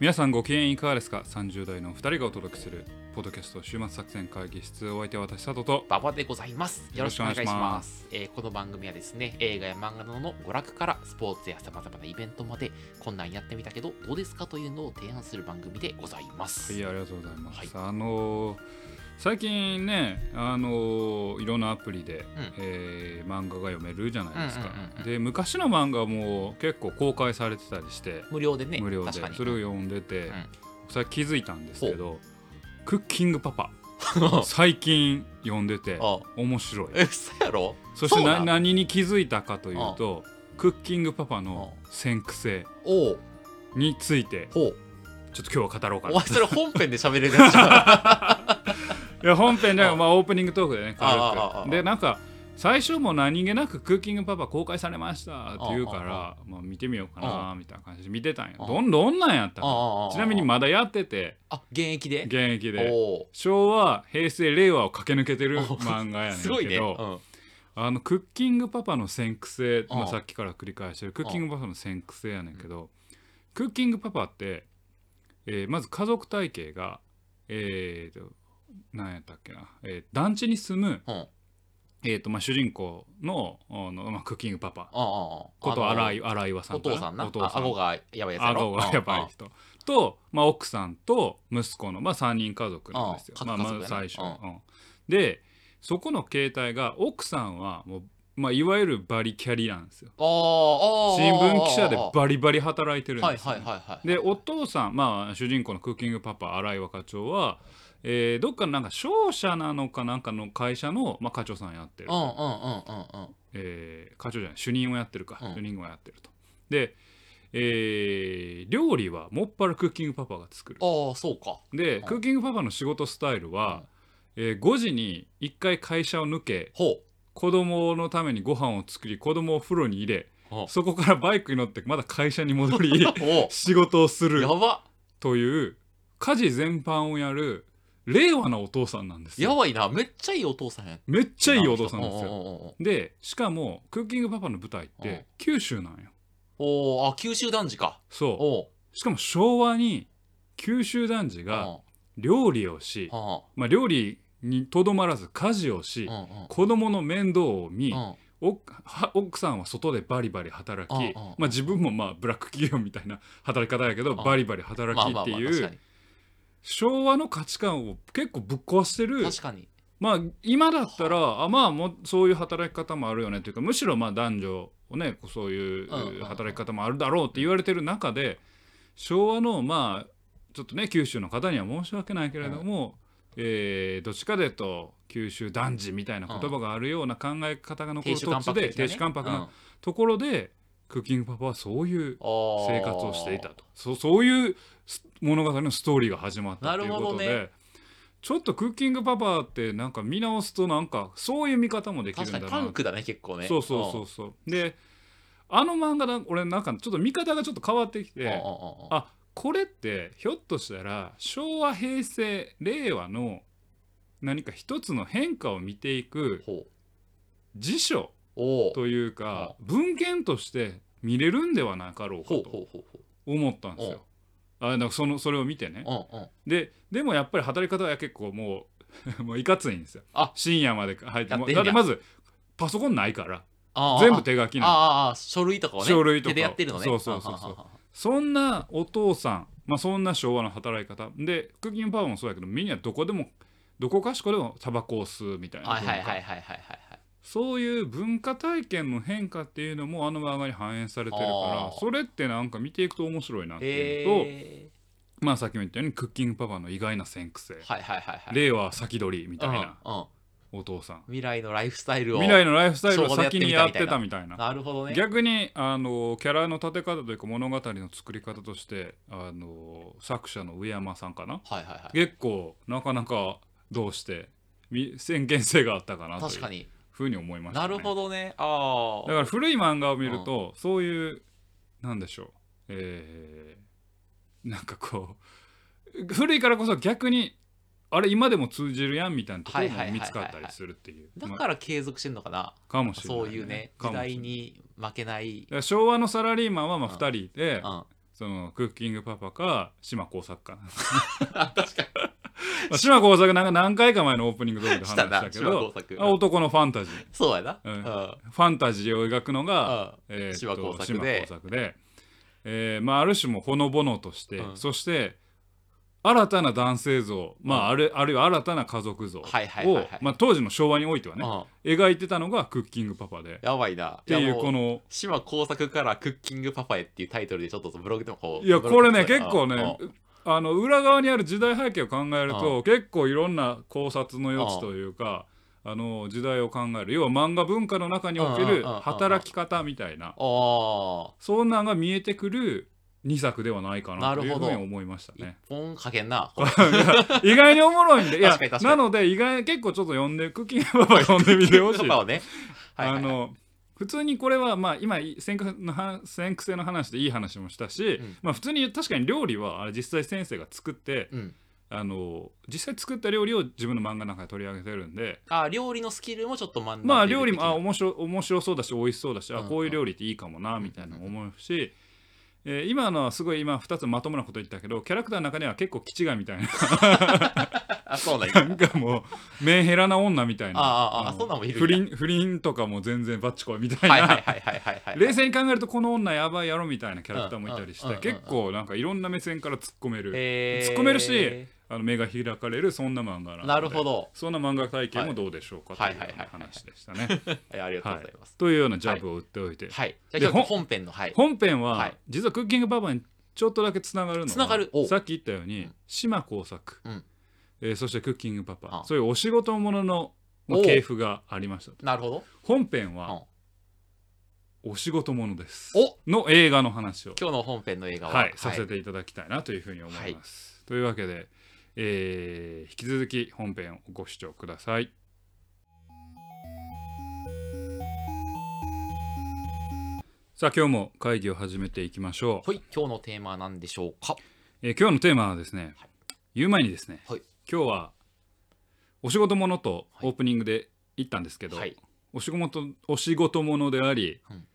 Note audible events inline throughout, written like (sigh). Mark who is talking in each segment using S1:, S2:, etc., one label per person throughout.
S1: 皆さんご機嫌いかがですか ?30 代の2人がお届けするポッドキャスト週末作戦会議室お相手は私佐藤と
S2: ババでございます。よろしくお願いしま。
S1: ます
S2: えーこの番組はですね、映画や漫画などの娯楽からスポーツやさまざまなイベントまで、こんなんやってみたけど、どうですか？というのを提案する番組でございます。
S1: はいありがとうございます、
S2: はい
S1: あのー最近ねあのーいろんなアプリで、
S2: うん。
S1: えー漫画が読めるじゃないですか、で昔の漫画も結構公開されてたりして
S2: 無料でね、
S1: 無料で。それを読んでて、
S2: うん。
S1: それ気づいたんですけどクッキングパパ。(laughs) 最近読んでて
S2: あ
S1: 面白い。
S2: え、そうやろ？
S1: そしてな何に気づいたかというとクッキングパパの先駆性について。ちょっと今日は語ろうかな。
S2: お前それ本編で喋れるやつ。(laughs)
S1: いや本編で
S2: あ
S1: まあオープニングトークでね軽く。でなんか最初も何気なくクッキングパパ公開されましたって言うからまあ見てみようかなみたいな感じで。見てたんや
S2: あ
S1: どんどんなんやったちなみにまだやってて。
S2: あ、現役で？
S1: 現役で。昭和平成令和を駆け抜けてる漫画やねん
S2: すごいね。
S1: けど
S2: うん。
S1: あのクッキングパパの先駆性、まあさっきから繰り返してるクッキングパパの先駆性やねんけどクッキングパパって、えーまず家族体系がえーと何やったっけな、えー団地に住む、
S2: うん。
S1: えーとまあ、主人公のあの、まあ、クッキングパパ。こと荒井荒岩さんか
S2: お父さんな。
S1: お父さん。
S2: あ顎がやばいやつ。
S1: 顎がやばい人。と、まあ、奥さんと息子の、まあ、3人家族なんですよ。まあ、ま
S2: 核家族やな。
S1: あ最初、でそこの形態が奥さんはもう、まあ、いわゆるバリキャリなんですよ。新聞記者でバリバリ働いてるん
S2: はい
S1: ですよ、
S2: はいはいはい。
S1: でお父さん、まあ、主人公のクッキングパパ荒井若長は、えーどっかのなんか商社なのかなんかの会社の、まあ、課長さんやってる
S2: うんうんうんうんうん。
S1: えー課長じゃない主任をやってるか、
S2: うん。
S1: 主任をやってると。で、えー料理はもっぱらクッキングパパが作る。
S2: ああ、そうか。
S1: で、
S2: うん。
S1: クッキングパパの仕事スタイルは、えー5時に1回会社を抜け
S2: ほ
S1: 子供のためにご飯を作り子供を風呂に入れ
S2: う。
S1: そこからバイクに乗ってまだ会社に戻り
S2: お
S1: 仕事をする
S2: やば
S1: という。家事全般をやる令和なお父さんなんですよ。
S2: やばいな。めっちゃいいお父さんや。
S1: めっちゃいいお父さんですよ。でしかもクッキングパパの舞台っ
S2: うん。
S1: て九州なんよ。
S2: おおあ、九州男児か。
S1: そう。
S2: お
S1: しかも昭和に九州男児
S2: う
S1: が料理をし、
S2: は
S1: まあ、料理にとどまらず家事をし、
S2: うんうん。
S1: 子供の面倒を見、
S2: うん。
S1: おは奥さんは外でバリバリ働き、
S2: うんうん
S1: まあ、自分もまあブラック企業みたいな働き方やけど、
S2: ん。
S1: バリバリ働きっていう
S2: 確かに
S1: 昭和の価値観を結構ぶっ壊してる。
S2: 確かに。
S1: まあ今だったらあまあもうそういう働き方もあるよね。というかむしろまあ男女をねそういう
S2: うんうんうん。
S1: 働き方もあるだろうって言われてる中で昭和のまあちょっとね九州の方には申し訳ないけれども、えーどっちかというと九州男児みたいな言葉があるような考え方が残る土地で亭主関白
S2: うん。
S1: なところでクッキングパパはそういう生
S2: 生
S1: 活をしていたと。そうそういうス物語のストーリーが始まったということで、
S2: ね。
S1: ちょっとクッキングパパってなんか見直すとなんかそういう見方もできるんだな
S2: 確かにパンクだね結構ね。
S1: そうそうそうそう。であの漫画だ俺なんかちょっと見方がちょっと変わってきて
S2: うんうんうんう。ん
S1: あこれってひょっとしたら昭和平成令和の何か一つの変化を見ていく辞書というか文献として見れるんではなかろうかと思ったんですよ。あだからそのそれを見てね。
S2: ううんうん。
S1: ででもやっぱり働き方は結構もう (laughs) もういかついんですよ。
S2: あ。
S1: 深夜まで入っても
S2: やってんねや
S1: だってまずパソコンないから。全部手書きなの。
S2: ああ書類とかをね
S1: 書類とか
S2: 手でやってるのね。
S1: そうそうそうそう。
S2: はははは
S1: そんなお父さん、まあ、そんな昭和の働き方。でクッキングパワーもそうやけどみんなどこでもどこかしこでもタバコを吸うみたいな
S2: はいはいはいはいはいはい
S1: そういう文化体験の変化っていうのもあの漫画に反映されてるからそれってなんか見ていくと面白いなっていうのと、
S2: へ
S1: まあさっきも言ったようにクッキングパパの意外な先駆性、
S2: ーはいはいはいはい。
S1: 令和先取りみたいな
S2: うんうん。
S1: お父さん。
S2: 未来のライフスタイルを
S1: 未来のライフスタイルを先にやってたみたいな。
S2: なるほどね。
S1: 逆にあのキャラの立て方というか物語の作り方としてあの作者の上山さんかな？
S2: はいはいはい。
S1: 結構なかなかどうしてみ先見性があったかなという。
S2: 確かに
S1: ふうに思いました、ね、
S2: なるほどね。ああ。
S1: だから古い漫画を見ると、そういうなんでしょう。えーなんかこう古いからこそ逆にあれ今でも通じるやんみたいなところも見つかったりするっていう。
S2: だ
S1: ま
S2: から継続してんのかな。
S1: あかもしれない、
S2: そういうね時代に負けない。
S1: 昭和のサラリーマンはまあ2人いて、
S2: うん。
S1: そのクッキングパパか島耕作か
S2: あ (laughs) 確か (laughs)
S1: まあ島耕作なんか何回か前のオープニング動画で
S2: に
S1: 話
S2: した
S1: けど男のファンタジー。
S2: そうやな。
S1: うん。
S2: うん。
S1: ファンタジーを描くのが、
S2: あ
S1: えーと
S2: 島耕作で。
S1: 作で、えーまあ、ある種もほのぼのとして、
S2: うん。
S1: そして新たな男性像、まあ、あるあるいは新たな家族像を、当時の昭和においてはね
S2: うん。
S1: 描いてたのがクッキングパパで。っ
S2: やばいな。
S1: ていう
S2: も
S1: この
S2: 島工作からクッキングパパへっていうタイトルでちょっとブログでもこう。
S1: いやこれね結構ねあの裏側にある時代背景を考えると結構いろんな考察の余地というかあの時代を考える要は漫画文化の中における働き方みたいな
S2: ああ。
S1: そんなんが見えてくる2作ではないかなというふうに思いました
S2: 一
S1: ね。
S2: 本かけんな。(laughs)
S1: 意外におもろいんで (laughs) いやなので意外結構ちょっと読んでクッキングパパ読んでみてほしい
S2: パ。パをね。はいはいはい
S1: あの普通にこれはまあ今先駆のは先駆性の話でいい話もしたし、
S2: うん。
S1: まあ普通に確かに料理はあれ実際先生が作って
S2: うん。
S1: あの実際作った料理を自分の漫画の中で取り上げてるんで。
S2: あ料理のスキルもちょっと学んだ
S1: まあ料理もあ面白面白そうだし美味しそうだし、あ
S2: うん。
S1: こういう料理っていいかもなみたいなの思うし、えー今のはすごい今2つまともなこと言ったけどキャラクターの中には結構気違いみたいな
S2: あそうなんや。
S1: なんかもうメンヘラな女みたいな。
S2: ああああ
S1: の
S2: そんなんもいるんや。
S1: 不倫不倫とかも全然バッチコイみたいな、
S2: はいはいはいはいはいはい。
S1: 冷静に考えるとこの女やばいやろみたいなキャラクターもいたりして、
S2: うんうん
S1: 結構なんかいろんな目線から突っ込める、
S2: えー。
S1: 突っ込めるしあの目が開かれるそんな漫画な
S2: るほど。
S1: そんな漫画体験もどうでしょうかというような
S2: はい。はいはいはい
S1: 話でしたね。
S2: は (laughs) いありがとうございます。
S1: というようなジャブを打っておいて、
S2: はい。じゃあ
S1: で
S2: 今日
S1: ほん
S2: 本編のはい。
S1: 本編は、
S2: はい。
S1: 実はクッキングパパにちょっとだけつながるのは
S2: つながる。お。
S1: さっき言ったように、
S2: うん。
S1: 島耕作、
S2: うん
S1: えーそしてクッキングパパ、
S2: あ。
S1: そういうお仕事ものの、まあ
S2: お
S1: 系譜がありましたと。
S2: なるほど。
S1: 本編は、
S2: うん
S1: お仕事ものです。
S2: お。
S1: の映画の話を、
S2: 今日の本編の映画は。
S1: はいさせていただきたいなというふうに思います、というわけで、えー引き続き本編をご視聴ください。さあ今日も会議を始めていきましょう。
S2: はい。今日のテーマは何でしょうか？
S1: えー今日のテーマはですね、
S2: はい。
S1: 言う前にですね、
S2: はい
S1: 今日はお仕事ものと
S2: はい。
S1: オープニングで言ったんですけど、
S2: はい。
S1: お仕事お仕事ものであり、
S2: うん。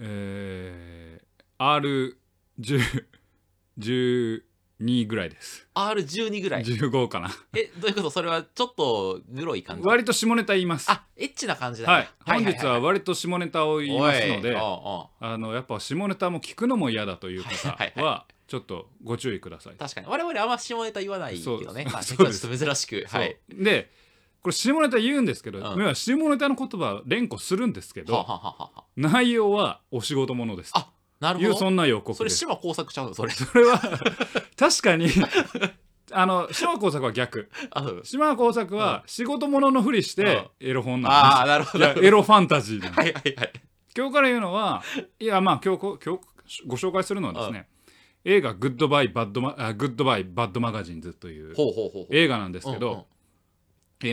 S1: えー、R1012 ぐらいです。
S2: R12 ぐらい。
S1: 15かな。
S2: えどういうこと？それはちょっとグロい感じ？
S1: 割と下ネタ言います。
S2: あエッチな感じだ
S1: はい。
S2: ね、
S1: 本日は割と下ネタを言いますのであのやっぱ下ネタも聞くのも嫌だという方
S2: は
S1: ちょっとご注意ください。
S2: 確かに。我々あんま下ネタ言わないけどね。まあ、ちょっと珍しく。はい。
S1: でこれ下ネタ言うんですけど、
S2: うん。
S1: 下ネタの言葉連呼するんですけど、
S2: ははは
S1: 内容はお仕事ものです。
S2: あなるほど。
S1: いうそんな予告
S2: それ島工作ちゃうのそれ。
S1: それは (laughs) 確かに (laughs) あの島耕作は逆。島耕作は仕事もののふりしてエロ本
S2: あ
S1: なん
S2: ーなるほど。
S1: エロファンタジーなんです。
S2: はいはいはい。
S1: 今日から言うのはいやまあ今日こ今日ご紹介するのはですね映画グッドバイバッドマあグッドバイバッドマガジンズという。映画なんですけど、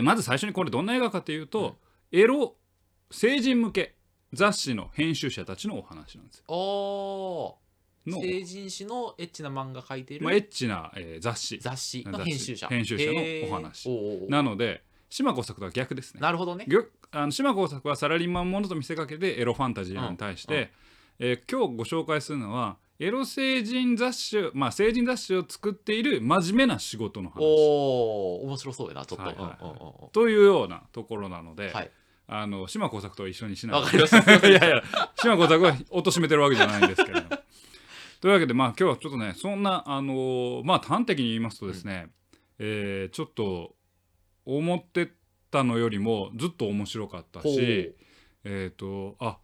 S1: まず最初にこれどんな映画かというと、エロ成人向け雑誌の編集者たちのお話なんですよ。
S2: 成人誌のエッチな漫画描いてる？
S1: まあ、エッチな、えー雑誌。
S2: 雑誌の編集者。
S1: 編集者のお話。なので島耕作とは逆ですね。
S2: なるほどね。
S1: あの島耕作はサラリーマンものと見せかけてエロファンタジーに対して、
S2: うん。うん。
S1: えー今日ご紹介するのはエロ成人雑誌をまあ成人雑誌を作っている真面目な仕事の話。
S2: おお面白そうやなちょっと、
S1: はいはいはい。
S2: うんうんうん
S1: というようなところなので、
S2: はい。
S1: あの島耕作と一緒にしない
S2: わかりました。(laughs)
S1: いやいや島耕作は貶めてるわけじゃないんですけれども。(laughs) というわけでまあ今日はちょっとねそんなあのーまあ端的に言いますとですね、えーちょっと思ってたのよりもずっと面白かったしえっ、とあ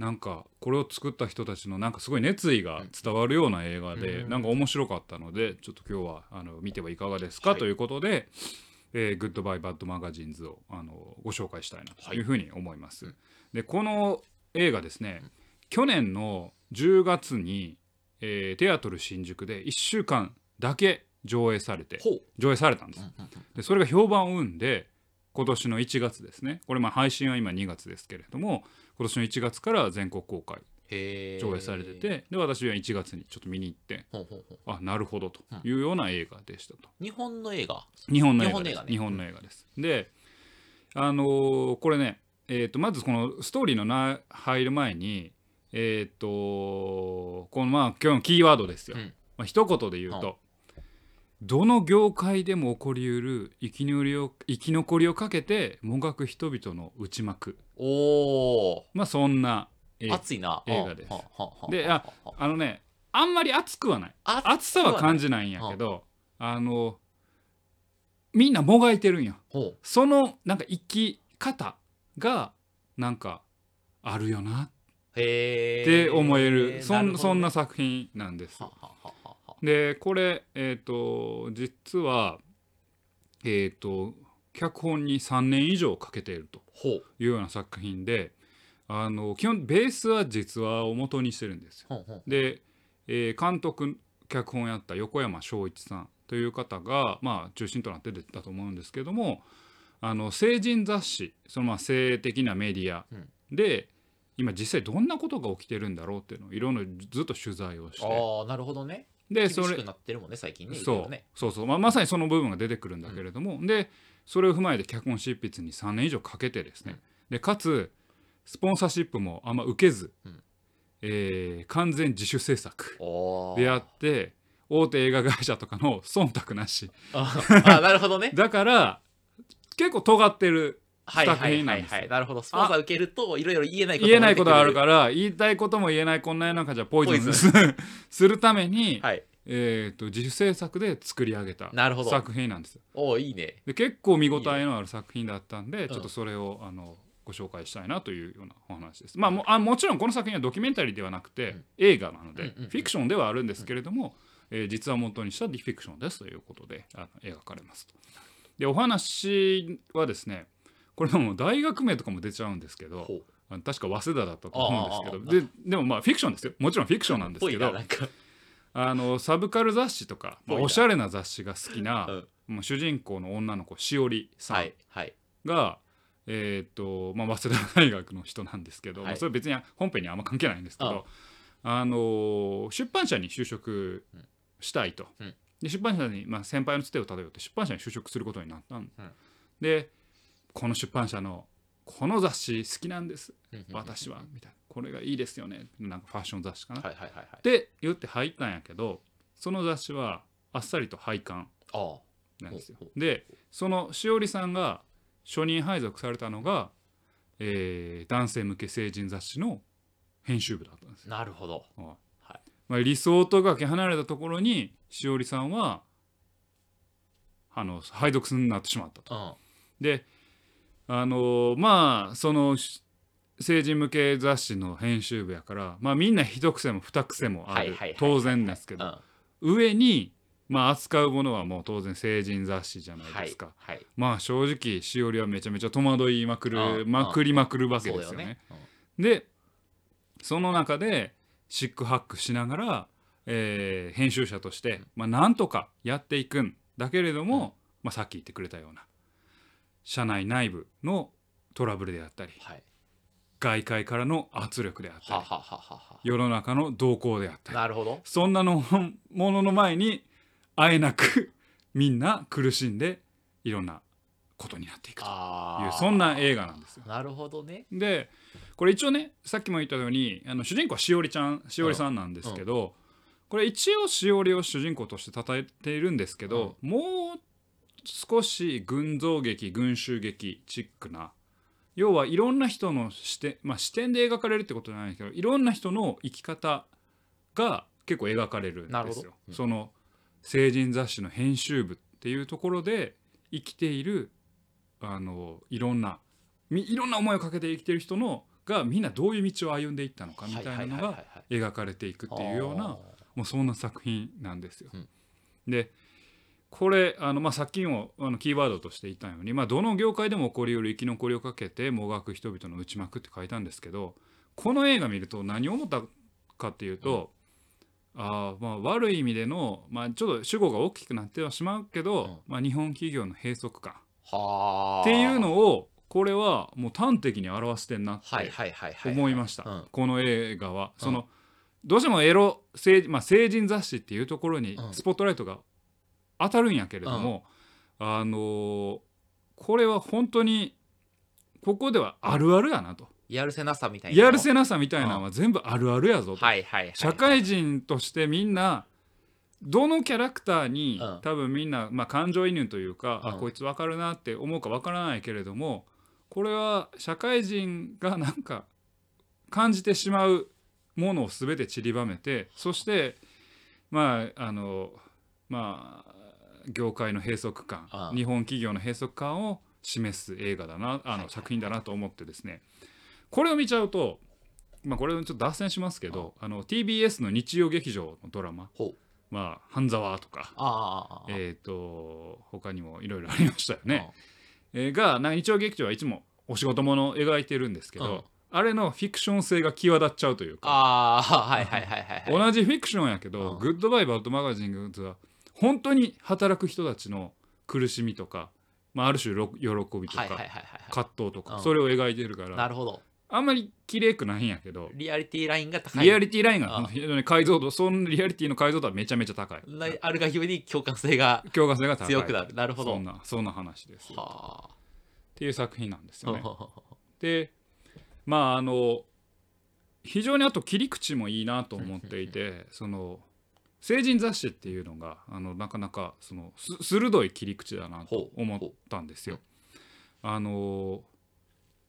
S1: なんかこれを作った人たちのなんかすごい熱意が伝わるような映画で、
S2: うん
S1: なんか面白かったのでちょっと今日はあの見てはいかがですか、
S2: はい。
S1: ということで、えーグッドバイバッドマガジンズをあのご紹介したいなとい。うふうに思います。
S2: うん。
S1: でこの映画ですね、去年の10月に、えーテアトル新宿で1週間だけ上映されて上映されたんです。でそれが評判を生んで今年の1月ですね。これまあ配信は今2月ですけれども今年の1月から全国公開上映されててで私は1月にちょっと見に行って
S2: ほうほうほう。
S1: あなるほどというような映画でしたと。
S2: 日本の映画？
S1: 日本の映画です。
S2: 日本の映画ね。
S1: 日本の映画です。であのーこれね、えー、とまずこのストーリーのな入る前に、えっ、とこのまあ今日のキーワードですよ、
S2: うん。
S1: まあ一言で言うと、どの業界でも起こりうる生き残りを生き残りをかけてもがく人々の内幕
S2: おお
S1: まあそんな映画
S2: 熱いな。
S1: 映画です。でああのねあんまり熱くはない。
S2: 熱
S1: 熱さは感じないんやけどあ。のみんなもがいてるんよ
S2: ほ
S1: そのなんか生き方がなんかあるよな。って思える,、そんそんな
S2: は
S1: 作品なんです。
S2: はははは
S1: でこれえっ、と実はえっ、と脚本に3年以上かけているというような作品であの基本ベースは実話を元にしてるんですよ。で、えー監督脚本やった横山翔一さんという方が、まあ、中心となって出たと思うんですけどもあの成人雑誌そのまあ性的なメディアで、今実際どんなことが起きてるんだろうっていうのをいろいろずっと取材をして。
S2: ああなるほどね
S1: でそれ
S2: なってるもんね最近ね
S1: そう。
S2: ろね。
S1: そうそう、まあ、まさにその部分が出てくるんだけれども、でそれを踏まえて脚本執筆に3年以上かけてですね、でかつスポンサーシップもあんま受けず、
S2: うん。
S1: えー完全自主制作
S2: お
S1: であって大手映画会社とかの忖度なし。
S2: ああなるほどね。(laughs)
S1: だから結構尖ってる
S2: はいはいはいはい。なるほど。スポンサー受けるといろいろ言えないこと
S1: 言えないことがある
S2: ら
S1: から言いたいことも言えないこんな世の中じゃポイズン。す (laughs) するために、
S2: はい。
S1: えー、と自主制作で作り上げた作品なんですよ。
S2: おおいいね。
S1: で結構見応えのある作品だったんでちょっとそれをあのご紹介したいなというようなお話です。まあもあもちろんこの作品はドキュメンタリーではなくて、
S2: うん。
S1: 映画なので、
S2: うんうんうん。
S1: フィクションではあるんですけれども、えー実は元にしたディフィクションですということであの描かれますと。でお話はですねこれでも大学名とかも出ちゃうんですけど確か早稲田だったと思うんですけど。ででもまあフィクションですよ。もちろんフィクションなんですけどあのサブカル雑誌とか、おしゃれな雑誌が好きな、主人公の女の子しおりさん
S2: はいはい。
S1: が、えーっとまあ、早稲田大学の人なんですけど、それ別に本編にあんま関係ないんですけどあのー出版社に就職したいと、
S2: うん。
S1: で出版社に、まあ、先輩のつてを漂って出版社に就職することになったん、
S2: うん。
S1: でこの出版社のこの雑誌好きなんです。私は。みたいな。これがいいですよね。なんかファッション雑誌かな、
S2: はいはいはいはい。
S1: って言って入ったんやけどその雑誌はあっさりと廃刊
S2: あ
S1: なんですよ。でそのしおりさんが初任配属されたのが、えー男性向け成人雑誌の編集部だったんです
S2: なるほど。
S1: はい。
S2: はい。
S1: まあ、理想とかけ離れたところにしおりさんはあの配属になってしまったと。
S2: うん。
S1: であのまあそのし成人向け雑誌の編集部やから、まあ、みんな一癖も二癖もある。
S2: はいはいはいはい
S1: 当然ですけど。
S2: うん。
S1: 上に、まあ、扱うものはもう当然成人雑誌じゃない
S2: はい
S1: ですか。
S2: はい
S1: まあ正直しおりはめちゃめちゃ戸惑いまくる
S2: うん
S1: まくりまくるわけですよね。
S2: だよね。
S1: でその中でシックハックしながら、えー編集者として、まあ、なんとかやっていくんだけれども、まあ、さっき言ってくれたような社内内部のトラブルであったり
S2: はい。
S1: 外界からの圧力であったり
S2: ははは
S1: 世の中の動向であったり。
S2: なるほど。
S1: そんなのものの前にあえなくみんな苦しんでいろんなことになっていくと
S2: ああ
S1: いうそんな映画なんですよ。
S2: なるほどね。
S1: でこれ一応ねさっきも言ったようにあの主人公はしおりちゃんしおりさんなんですけど、これ一応しおりを主人公として称えているんですけど、もう少し群像劇群衆劇チックな要はいろんな人の視点、まあ、視点で描かれるってことじゃないけどいろんな人の生き方が結構描かれるんですよ。
S2: うん。
S1: その成人雑誌の編集部っていうところで生きているあのいろんなみいろんな思いをかけて生きている人のがみんなどういう道を歩んでいったのかみたいなのが描かれていくっていうようなもうそんな作品なんですよ。
S2: うん。
S1: でこれあの、まあ、さっきもあのキーワードとして言ったように、まあ、どの業界でも起こりうる生き残りをかけてもがく人々の内幕って書いたんですけどこの映画見ると何を思ったかっていうと、あーまあ悪い意味での、まあ、ちょっと主語が大きくなってはしまうけど、まあ、日本企業の閉塞感
S2: はあ。
S1: っていうのをこれはもう端的に表してんなって思いました、
S2: うん。
S1: この映画は。
S2: うん。
S1: そのどうしてもエロ成,、まあ、成人雑誌っていうところに
S2: うん。
S1: スポットライトが当たるんやけれども、あのーこれは本当にここではあるあるやなと。
S2: やるせなさみたいな
S1: やるせなさみたいなのは全部あるあるやぞと、
S2: はいはいはい。
S1: 社会人としてみんなどのキャラクターに、
S2: うん。
S1: 多分みんな、まあ、感情移入というか、あ
S2: うん。
S1: こいつ分かるなって思うか分からないけれどもこれは社会人がなんか感じてしまうものを全て散りばめてそしてまああのまあ業界の閉塞感
S2: うん
S1: 日本企業の閉塞感を示す映画だなあの
S2: はい
S1: 作品だなと思ってですね。これを見ちゃうとまあこれちょっと脱線しますけどあの TBS の日曜劇場のドラマ
S2: ほう「
S1: まあ、半沢」とかえっ、と他にもいろいろありましたよね。えーが日曜劇場はいつもお仕事ものを描いてるんですけど、
S2: うん。
S1: あれのフィクション性が際立っちゃうというか
S2: ああはいはいはいはいはい
S1: 同じフィクションやけど、
S2: うん
S1: グッドバイバッドマガジンズは本当に働く人たちの苦しみとか、まあ、ある種ろ喜びとか、葛藤とか、
S2: うん。
S1: それを描いてるから
S2: なるほど。
S1: あんまり綺麗くないんやけど
S2: リアリティラインが高い。
S1: リアリティラインが
S2: うん。
S1: 非常に解像度そのリアリティの解像度はめちゃめちゃ高い
S2: なあるがゆえに共感性が
S1: 共感性が
S2: 強くなる。なるほど。
S1: そんなそんな話ですっ
S2: は
S1: ていう作品なんです
S2: あ
S1: よね。でまああの非常にあと切り口もいいなと思っていてその成人雑誌っていうのがあのなかなかそのす鋭い切り口だなと思ったんですよ。あの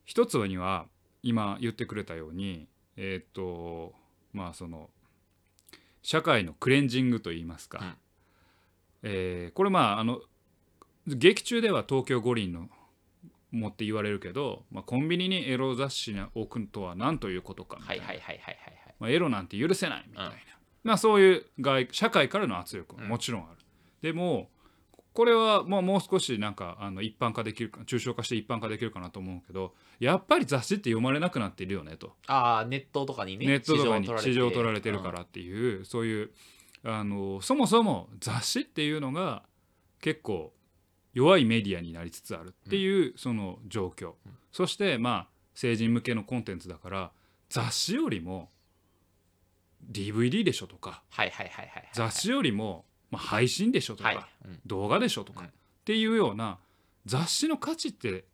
S1: 一つには今言ってくれたようにえーっとまあその社会のクレンジングといいますか、
S2: うん。
S1: えーこれまああの劇中では東京五輪のもって言われるけど、まあ、コンビニにエロ雑誌に置くとは何ということかエロなんて許せないみたいな、
S2: うん
S1: まあ、そういう外社会からの圧力ももちろんある、でもこれはもうもう少しなんかあの一般化できるか抽象化して一般化できるかなと思うけどやっぱり雑誌って読まれなくなっているよねと。
S2: ああネットとかにね
S1: ネットとかに市場
S2: 市場
S1: 取られてるからっていう、そういうあのそもそも雑誌っていうのが結構弱いメディアになりつつあるっていうその状況、そしてまあ成人向けのコンテンツだから雑誌よりも DVD でしょとか雑誌よりもまあ配信でしょとか、動画でしょとか、
S2: うん。
S1: っていうような雑誌の価値って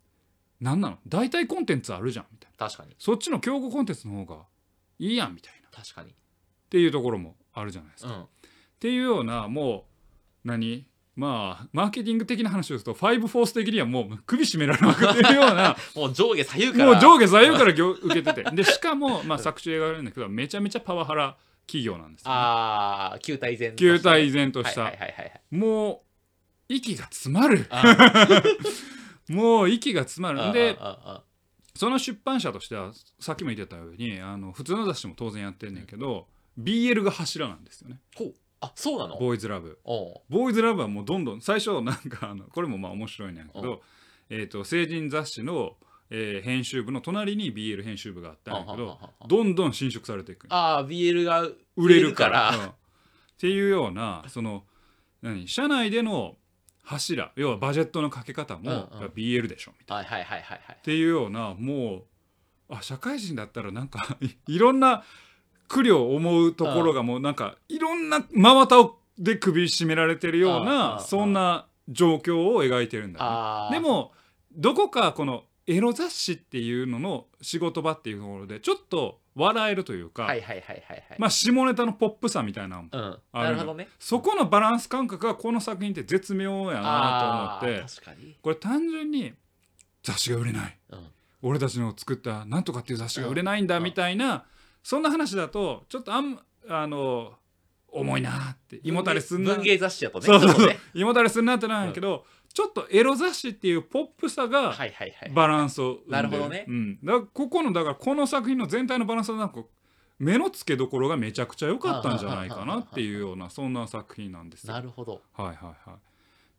S1: 何なの？大体コンテンツあるじゃんみたいな。
S2: 確かに。
S1: そっちの競合コンテンツの方がいいやんみたいな。
S2: 確かに。
S1: っていうところもあるじゃないですか。っ
S2: うん。
S1: ていうようなもう何？まあマーケティング的な話をするとファイブフォース的にはもう首絞められまくってるような (laughs)
S2: もう上下左右から。
S1: もう上下左右から受けてて。でしかも、まあ、作中描かれるんだけどめちゃめちゃパワハラ企業なんですよ、ね。
S2: ああ球体前
S1: 球体依然とした、
S2: はいはいはいはいはい。
S1: もう息が詰まる。(laughs) もう息が詰まる。で
S2: あああ
S1: その出版社としてはさっきも言ってたようにあの普通の雑誌も当然やってんねんけど BL が柱なんですよね。
S2: ほうあそうなの？
S1: ボーイズラブ。
S2: おう。
S1: ボーイズラブはもうどんどん最初なんかあのこれもまあ面白いねんけど、えー、と成人雑誌の、えー編集部の隣に BL 編集部があったんやけどどんどん侵食されていく
S2: ああ BL が
S1: 売れるから。うん。っていうようなその何？社内での柱要はバジェットのかけ方も、
S2: うんうん。
S1: BL でしょみたいな。
S2: はいはいはいはいはい。
S1: っていうようなもうあ社会人だったらなんかい (laughs) いろんな苦慮を思うところがもうなんかいろんな真綿をで首絞められてるようなそんな状況を描いてるんだよね、でもどこかこのエロ雑誌っていうのの仕事場っていうところでちょっと笑えるというか、下ネタのポップさみたいなのも
S2: うん。
S1: ある
S2: なるほどね。
S1: そこのバランス感覚がこの作品って絶妙やな
S2: あ
S1: と思って
S2: ー確かに。
S1: これ単純に雑誌が売れない。
S2: うん。
S1: 俺たちの作った「なんとか」っていう雑誌が売れないんだ
S2: うん。
S1: みたいなそんな話だとちょっとあんあの重いなって胃もたれすんな。
S2: 文芸雑誌だとね。
S1: そうそうそう。胃もたれすんなってなんやけど、ちょっとエロ雑誌っていうポップさがバランスを
S2: なるほどね。
S1: うん、だここのだからこの作品の全体のバランスはなんか目の付けどころがめちゃくちゃ良かったんじゃないかなっていうようなそんな作品なんですよ。
S2: なるほど。
S1: はいはいはい。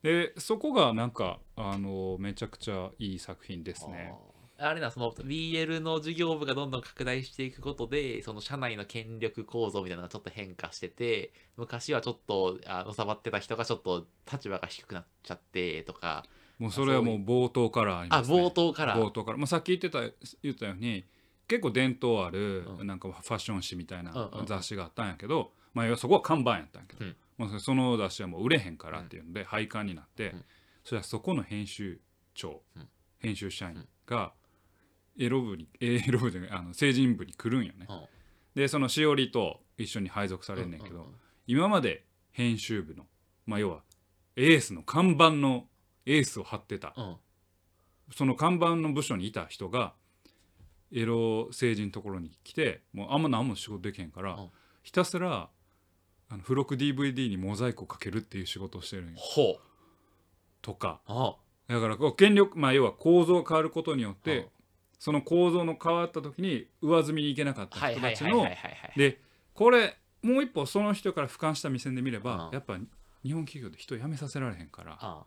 S1: でそこがなんかあのめちゃくちゃいい作品ですね。
S2: あれなその BL の事業部がどんどん拡大していくことでその社内の権力構造みたいなのがちょっと変化してて昔はちょっとあの触ってた人がちょっと立場が低くなっちゃってとか。
S1: もうそれはもう冒頭からあり
S2: あ
S1: ます、ね。
S2: 冒頭から。
S1: 冒頭から、まあ、さっき言ってた言ったように結構伝統ある、
S2: うん。
S1: なんかファッション誌みたいな
S2: うんうん。
S1: 雑誌があったんやけど、まあ、要はそこは看板やったんやけど、
S2: うん。
S1: まあ、その雑誌はもう売れへんからっていうので廃刊になって、
S2: うん。
S1: それはそこの編集長、
S2: うん。
S1: 編集社員が、エロ部にえ (laughs) エロ部じゃないあの成人部に来るんよね。
S2: うん。
S1: でそのしおりと一緒に配属されんねんけど、
S2: うう
S1: 今まで編集部のまあ要はエースの看板のエースを張ってた。
S2: うん。うん
S1: その看板の部署にいた人がエロ成人のところに来てもうあんま何も仕事できへんから、
S2: うん。
S1: ひたすらあの付録 DVD にモザイクをかけるっていう仕事をしてるんよ。とか。
S2: あ。
S1: だからこう権力まあ要は構造が変わることによって、
S2: うん
S1: その構造の変わった時に上積みに行けなかった
S2: はい
S1: 人たちの
S2: はいはいはいはい。はい
S1: でこれもう一歩その人から俯瞰した目線で見れば、
S2: うん。
S1: やっぱ日本企業で人辞めさせられへんから
S2: あ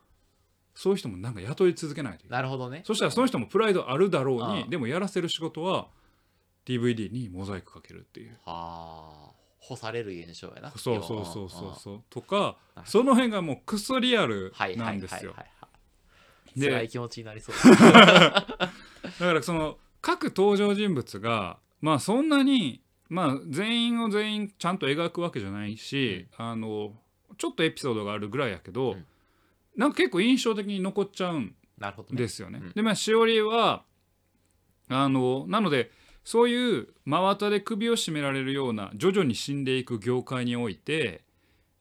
S1: そういう人もなんか雇い続けないといけな
S2: るほどね。
S1: そしたらその人もプライドあるだろうに、
S2: うん。
S1: でもやらせる仕事は DVD にモザイクかけるっていう。
S2: はあ。干される現象やな。
S1: そうそうそうそう
S2: う。
S1: そうとか
S2: うん
S1: その辺がもうクソリアル
S2: はいは
S1: ないんですよ。
S2: はいはいはい
S1: で
S2: 辛い気持ちになりそう。(laughs)
S1: だからその各登場人物がまあそんなにまあ全員を全員ちゃんと描くわけじゃないし、あのちょっとエピソードがあるぐらいやけど、
S2: うん。
S1: なんか結構印象的に残っちゃうんですよね。
S2: うん。
S1: でまあしおりはあのなのでそういう真綿で首を絞められるような徐々に死んでいく業界において、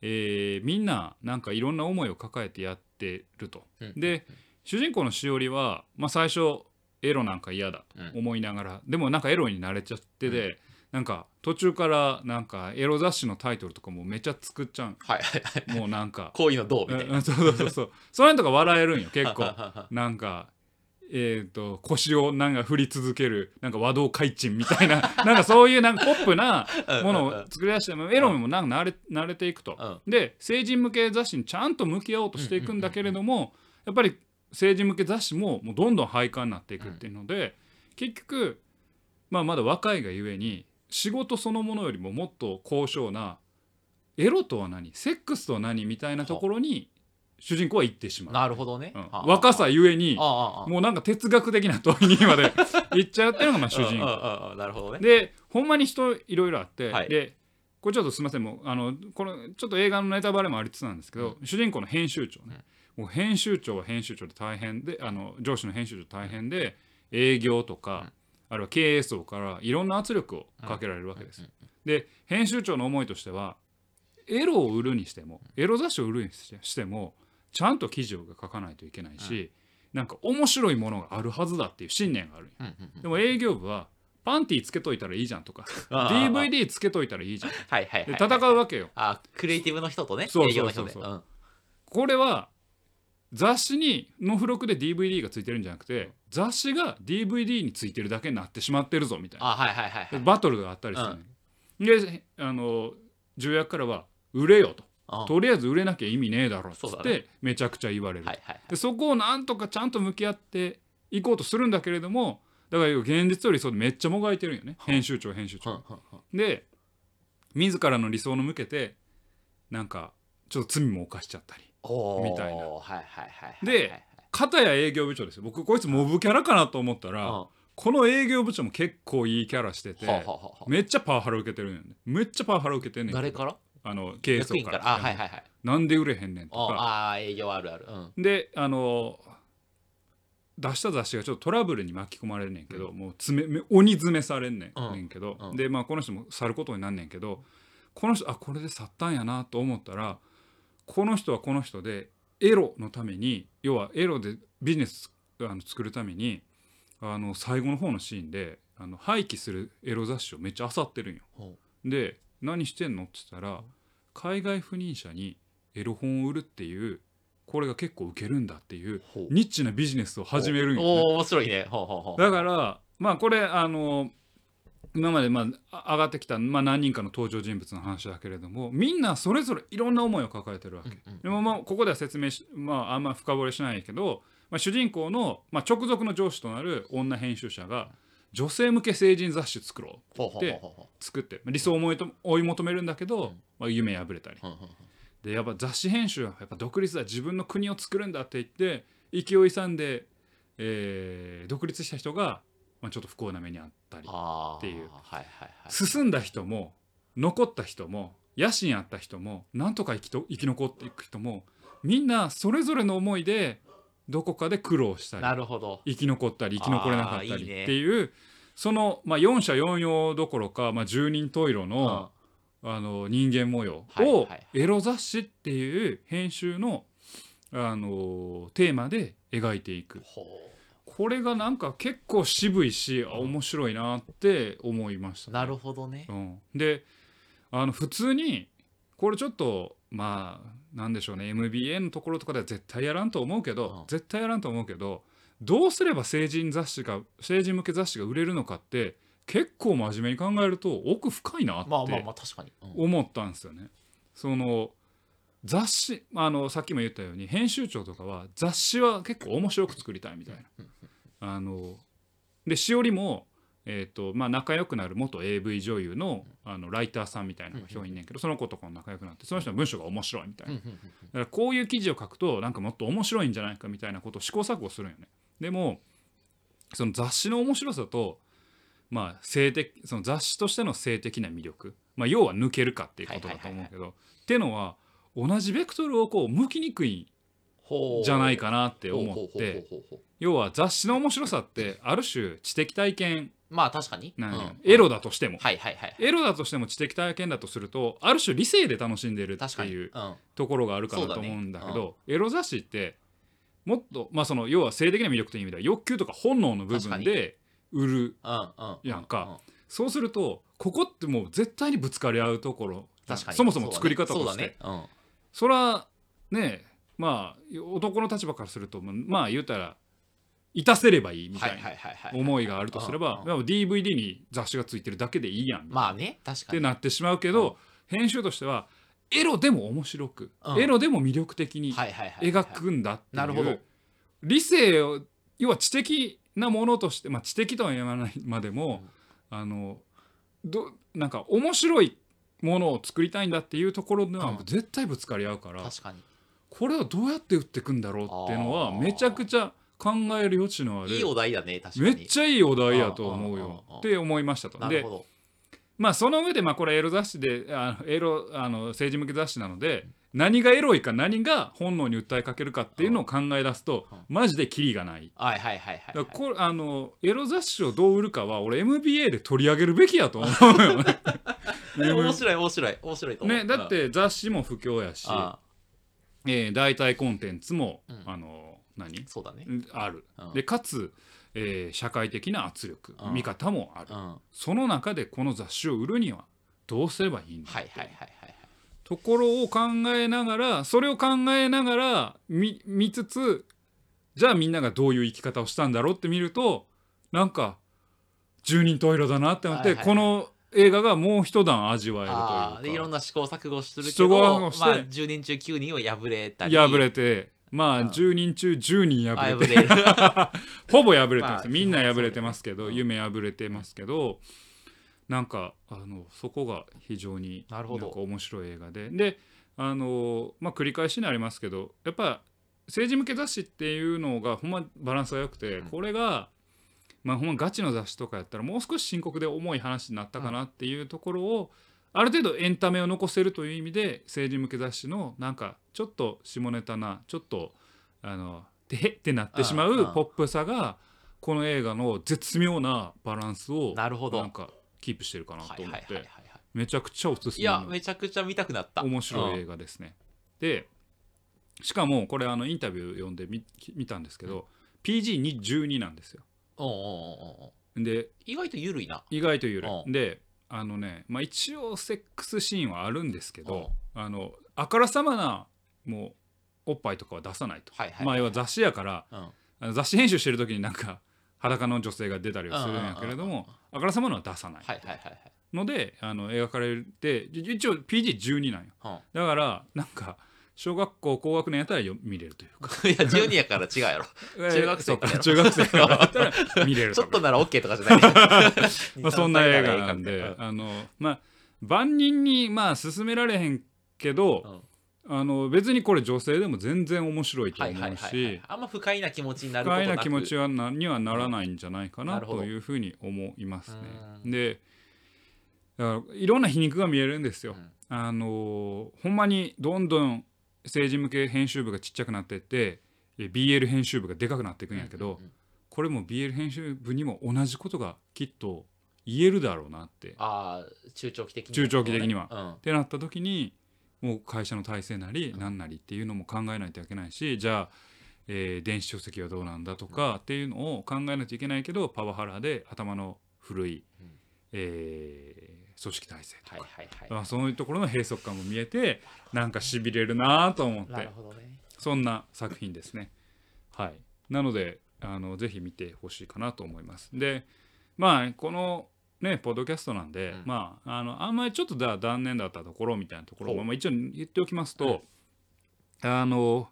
S1: えーみんななんかいろんな思いを抱えてやってると。
S2: うん。
S1: で主人公のしおりは、まあ、最初エロなんか嫌だ
S2: うん。
S1: と思いながら、でもなんかエロに慣れちゃってて、なんか途中からなんかエロ雑誌のタイトルとかもめっちゃ作っちゃう
S2: はいはいはい。
S1: もうなんか。
S2: こういうのどうみたいな。
S1: うんうんそうそうそう。そうその辺とか笑えるんよ (laughs) 結構。なんかえー、と腰をなんか振り続けるなんか和道開珍みたいな。(laughs) なんかそういうなんかポップなものを作り出してもエロにもなんか慣れ慣れていくと。
S2: うん。
S1: で成人向け雑誌にちゃんと向き合おうとしていくんだけれどもやっぱり成人向け雑誌ももうどんどん廃刊になっていくっていうので、結局、まあ、まだ若いがゆえに仕事そのものよりももっと高尚なエロとは何セックスとは何みたいなところに主人公は行ってしまう。
S2: なるほどね。
S1: うん。
S2: はあ
S1: 若さゆえにもうなんか哲学的な問いにまで行っちゃうっていうのがまあ主人公。
S2: うん。うんうんうん。なるほどね。
S1: でほんまに人いろいろあって、
S2: はい。
S1: でこれちょっとすみませんもうあのこのちょっと映画のネタバレもありつつなんですけど、主人公の編集長ね、もう編集長は編集長で大変であの上司の編集長大変で営業とか、あるいは経営層からいろんな圧力をかけられるわけです。で編集長の思いとしてはエロを売るにしてもエロ雑誌を売るにしてもちゃんと記事を書かないといけないし、なんか面白いものがあるはずだっていう信念があるでも営業部はパンティーつけといたらいいじゃんとか DVD つけといたらいいじゃん
S2: はいはいはい
S1: で戦うわけよ。
S2: あクリエイティブの人とね
S1: そうそうそうそう。
S2: うん。
S1: これは雑誌にの付録で DVD がついてるんじゃなくて雑誌が DVD についてるだけになってしまってるぞみたいな。
S2: あはいはいはいはい。
S1: バトルがあったりするの、であの重役からは売れよと。
S2: うん。
S1: とりあえず売れなきゃ意味ねえだろっつってめちゃくちゃ言われる、
S2: はいはい
S1: でそこをなんとかちゃんと向き合っていこうとするんだけれどもだから現実よりそうでめっちゃもがいてるんよね。編集長編集長、
S2: うんうんうん。
S1: で自らの理想の向けてなんかちょっと罪も犯しちゃったりみたいな。
S2: はいはいはいはい
S1: で片や営業部長ですよ。僕こいつモブキャラかなと思ったら、
S2: うん。
S1: この営業部長も結構いいキャラしてて、めっちゃパワハラ受けてるんよね。めっちゃパワハラ受けてんねん。
S2: 誰から？
S1: あの経営層か
S2: 役員から？はいはいはい。
S1: なんで売れへんねんとか。
S2: ああ営業あるある。うん。
S1: であの出した雑誌がちょっとトラブルに巻き込まれんねんけど、もう詰め鬼詰めされんねん,、
S2: うん。
S1: ねんけど、
S2: うん。
S1: でまあこの人も去ることになんねんけどこの人あこれで去ったんやなと思ったらこの人はこの人でエロのために要はエロでビジネスあの作るためにあの最後の方のシーンであの廃棄するエロ雑誌をめっちゃ漁ってるんよ。
S2: ほ
S1: で何してんのって言ったら海外赴任者にエロ本を売るっていうこれが結構ウケるんだっていうニッチなビジネスを始めるんよ、ね、
S2: おお面白いね。
S1: だからまあこれあの今までまああ上がってきた、まあ、何人かの登場人物の話だけれどもみんなそれぞれいろんな思いを抱えてるわけ、
S2: うんうん
S1: でもまあここでは説明し、まあ、あんま深掘りしないけど、まあ、主人公の、まあ、直属の上司となる女編集者が女性向け成人雑誌作ろう
S2: ほうほうほうほ
S1: 作って理想を追いと追い求めるんだけど、
S2: うん。
S1: まあ、夢破れたり。でやっぱ雑誌編集はやっぱ独立だ自分の国を作るんだって言って勢い勇んで、えー独立した人が、まあ、ちょっと不幸な目にあったりっていう。
S2: はいはいはい。
S1: 進んだ人も残った人も野心あった人もなんとか生きと生き残っていく人もみんなそれぞれの思いでどこかで苦労したり
S2: なるほど。
S1: 生き残ったり生き残れなかったりっていうその、まあ、4者4様どころか、まあ、十人十色の,、あの人間模様をエロ雑誌っていう編集の、あのテーマで描いていく。
S2: ほ
S1: これがなんか結構渋いしあ面白いなって思いました。
S2: なるほどね。
S1: うん、であの普通にこれちょっとまあなんでしょうね。MBA のところとかでは絶対やらんと思うけど、
S2: うん。
S1: 絶対やらんと思うけどどうすれば成人雑誌が成人向け雑誌が売れるのかって結構真面目に考えると奥深いなって
S2: まあまあまあ確かに、うん。
S1: 思ったんですよね。その雑誌あのさっきも言ったように編集長とかは雑誌は結構面白く作りたいみたいな。あのでしおりも、えーとまあ、仲良くなる元 AV 女優のあのライターさんみたいなのが表いんねんけどその子とかも仲良くなってその人の文章が面白いみたいな。だからこういう記事を書くとなんかもっと面白いんじゃないかみたいなことを試行錯誤するんよね。でもその雑誌の面白さと、まあ、性的その雑誌としての性的な魅力、まあ、要は抜けるかっていうことだと思うけど、っていうのは同じベクトルをこう向きにくいじゃないかなって思って。要は雑誌の面白さってある種知的体験。
S2: まあ確かに、うん。
S1: エロだとしても。
S2: はいはいはい
S1: エロだとしても知的体験だとするとある種理性で楽しんでる
S2: 確かに、
S1: っていう
S2: うん、
S1: ところがあるかなと思うんだけどエロ雑誌ってもっとまあその要は性的な魅力という意味では欲求とか本能の部分で売る
S2: うんうん
S1: やんか。そうするとここってもう絶対にぶつかり合うところ。
S2: 確かに。
S1: そもそも作り方として。
S2: そね。そ
S1: らねまあ男の立場からするとまあ言うたらいたせればいい
S2: うん、
S1: みたいな思いがあるとすれば DVD に雑誌がついてるだけでいいやん
S2: まあね確
S1: っ
S2: かに。
S1: てなってしまうけど編集としてはエロでも面白く
S2: うん。
S1: エロでも魅力的に描くんだって
S2: なるほど。
S1: いう理性を要は知的なものとして、まあ、知的とは言わないまでも、あのどなんか面白いものを作りたいんだっていうところでは
S2: うん。
S1: 絶対ぶつかり合うから、
S2: 確かに
S1: これをどうやって打っていくんだろうっていうのはめちゃくちゃ考える余地のある
S2: いいお題だね確かに。
S1: めっちゃいいお題やと思うよ
S2: うん
S1: って思いましたと。でまあその上でまあこれエロ雑誌であのエロあの政治向け雑誌なので何がエロいか何が本能に訴えかけるかっていうのを考え出すと
S2: うん。
S1: マジでキリがない。
S2: はいはいはいはい
S1: あのエロ雑誌をどう売るかは俺 MBA で取り上げるべきやと思うよね。(laughs)
S2: 面白い面白い面白いと思う。
S1: ねだって雑誌も不況やし、
S2: あ
S1: えー代替コンテンツも、
S2: うん。
S1: あの何？
S2: そうだね。
S1: ある。
S2: うん。
S1: でかつ、えー社会的な圧力
S2: うん。
S1: 見方もある。
S2: う。ん。はい
S1: その中でこの雑誌を売るにはどうすればいいんだ
S2: はいはいはいはい
S1: ところを考えながらそれを考えながら見見つつじゃあみんながどういう生き方をしたんだろうって見るとなんか十人十色だなって思って、
S2: はいはい。
S1: この映画がもう一段味わえるというか。
S2: ろんな試行錯誤するけどまあ10人中9人は破れたり。
S1: 破れてまあ
S2: うん。
S1: 10人中10人
S2: あ
S1: 破れて (laughs) ほぼ破れてます、
S2: まあ
S1: みんな破れてますけど、
S2: うん。
S1: 夢破れてますけどなんかあのそこが非常に
S2: なるほど。
S1: んか面白い映画で。であの、まあ、繰り返しになりますけどやっぱ政治向け雑誌っていうのがほんまバランスが良くて、
S2: うん。
S1: これが、まあ、ほんまガチの雑誌とかやったらもう少し深刻で重い話になったかなっていうところを、ある程度エンタメを残せるという意味で政治向け雑誌のなんかちょっと下ネタなちょっとあのでへってなってしま
S2: う
S1: ポップさがこの映画の絶妙なバランスを
S2: なるほど。
S1: なんかキープしてるかなと
S2: はい
S1: 思ってめちゃくちゃおすす
S2: いや
S1: め
S2: ちゃくちゃ見たくなった。
S1: 面白い
S2: うん
S1: 映画ですね。でしかもこれあのインタビュー読んでみ見たんですけど PG12 なんですよ。で
S2: 意外と緩いな。
S1: 意外と緩
S2: う
S1: い。であのね、まあ、一応セックスシーンはあるんですけどあのあからさまなもうおっぱいとかは出さないと。
S2: はいはい
S1: まあ要は雑誌やから
S2: うん。
S1: 雑誌編集してる時になんか (laughs) 裸の女性が出たりはするんやけれどもあからさまなのは出さない。
S2: はいはいはいはい
S1: のであの描かれてじ一応 PG12 なんよ。
S2: うん。
S1: だからなんか小学校高学年やったらよ見れるというか。(laughs)
S2: いや12やから違うやろ。中学生から。
S1: 中学生からだったら見れる
S2: ちょっとなら OK とかじゃない。(laughs)
S1: まあそんな映画なん
S2: う
S1: であのまあ万人にまあ勧められへんけどあの別にこれ女性でも全然面白いと
S2: はいはい
S1: 思う
S2: はいはい。
S1: し
S2: あんま不快な気持ちになることなく。
S1: 不快な気持ちはなにはならないんじゃないかなというふうに思いますね。
S2: うん。
S1: でいろんな皮肉が見えるんですよ。
S2: うん。
S1: あのほんまにどんどん政治向け編集部がちっちゃくなっていってえ BL 編集部がでかくなっていくんやけど、これも BL 編集部にも同じことがきっと言えるだろうなって。
S2: ああ中長期的に
S1: 中長期的には。
S2: うん。
S1: ってなった時にもう会社の体制なり何なりっていうのも考えないといけないしじゃあ、えー電子書籍はどうなんだとかっていうのを考えないといけないけどパワハラで頭の古い、
S2: うん。
S1: えー組織体制とか、
S2: はいはいはい。
S1: まあそういうところの閉塞感も見えてなんかしびれるなと思って。
S2: ね。
S1: そんな作品ですね。はい、なのであのぜひ見てほしいかなと思います。でまあこのねポッドキャストなんで、
S2: うん。
S1: まああのあんまりちょっとだ断念だったところみたいなところも、まあ、一応言っておきますと、あの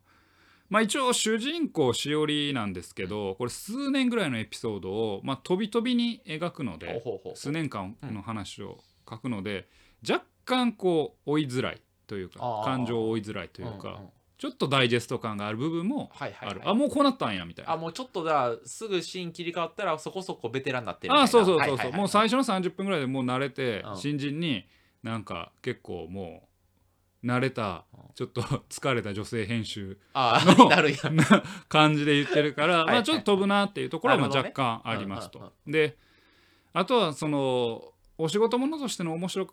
S1: まあ一応主人公しおりなんですけどこれ数年ぐらいのエピソードを、まあ、飛び飛びに描くので数年間の話を書くので、若干こう追いづらいというか感情を追いづらいというか、
S2: んん。
S1: ちょっとダイジェスト感がある部分も
S2: はいはい、
S1: ある、
S2: はい、
S1: あもうこうなったんやみたいな。
S2: あもうちょっとじゃあすぐシーン切り替わったらそこそこベテランになってるみたいな。
S1: あそうそうそうそう、
S2: はいはいはい
S1: もう最初の30分ぐらいでもう慣れて、
S2: うん。
S1: 新人になんか結構もう慣れた
S2: うん。
S1: ちょっと疲れた女性編集
S2: あ
S1: の (laughs) (laughs) 感じで言ってるから
S2: はいはい。
S1: まあちょっと飛ぶなっていうところは若干ありますと。
S2: うんうん。
S1: であとはそのお仕事ものとしての面白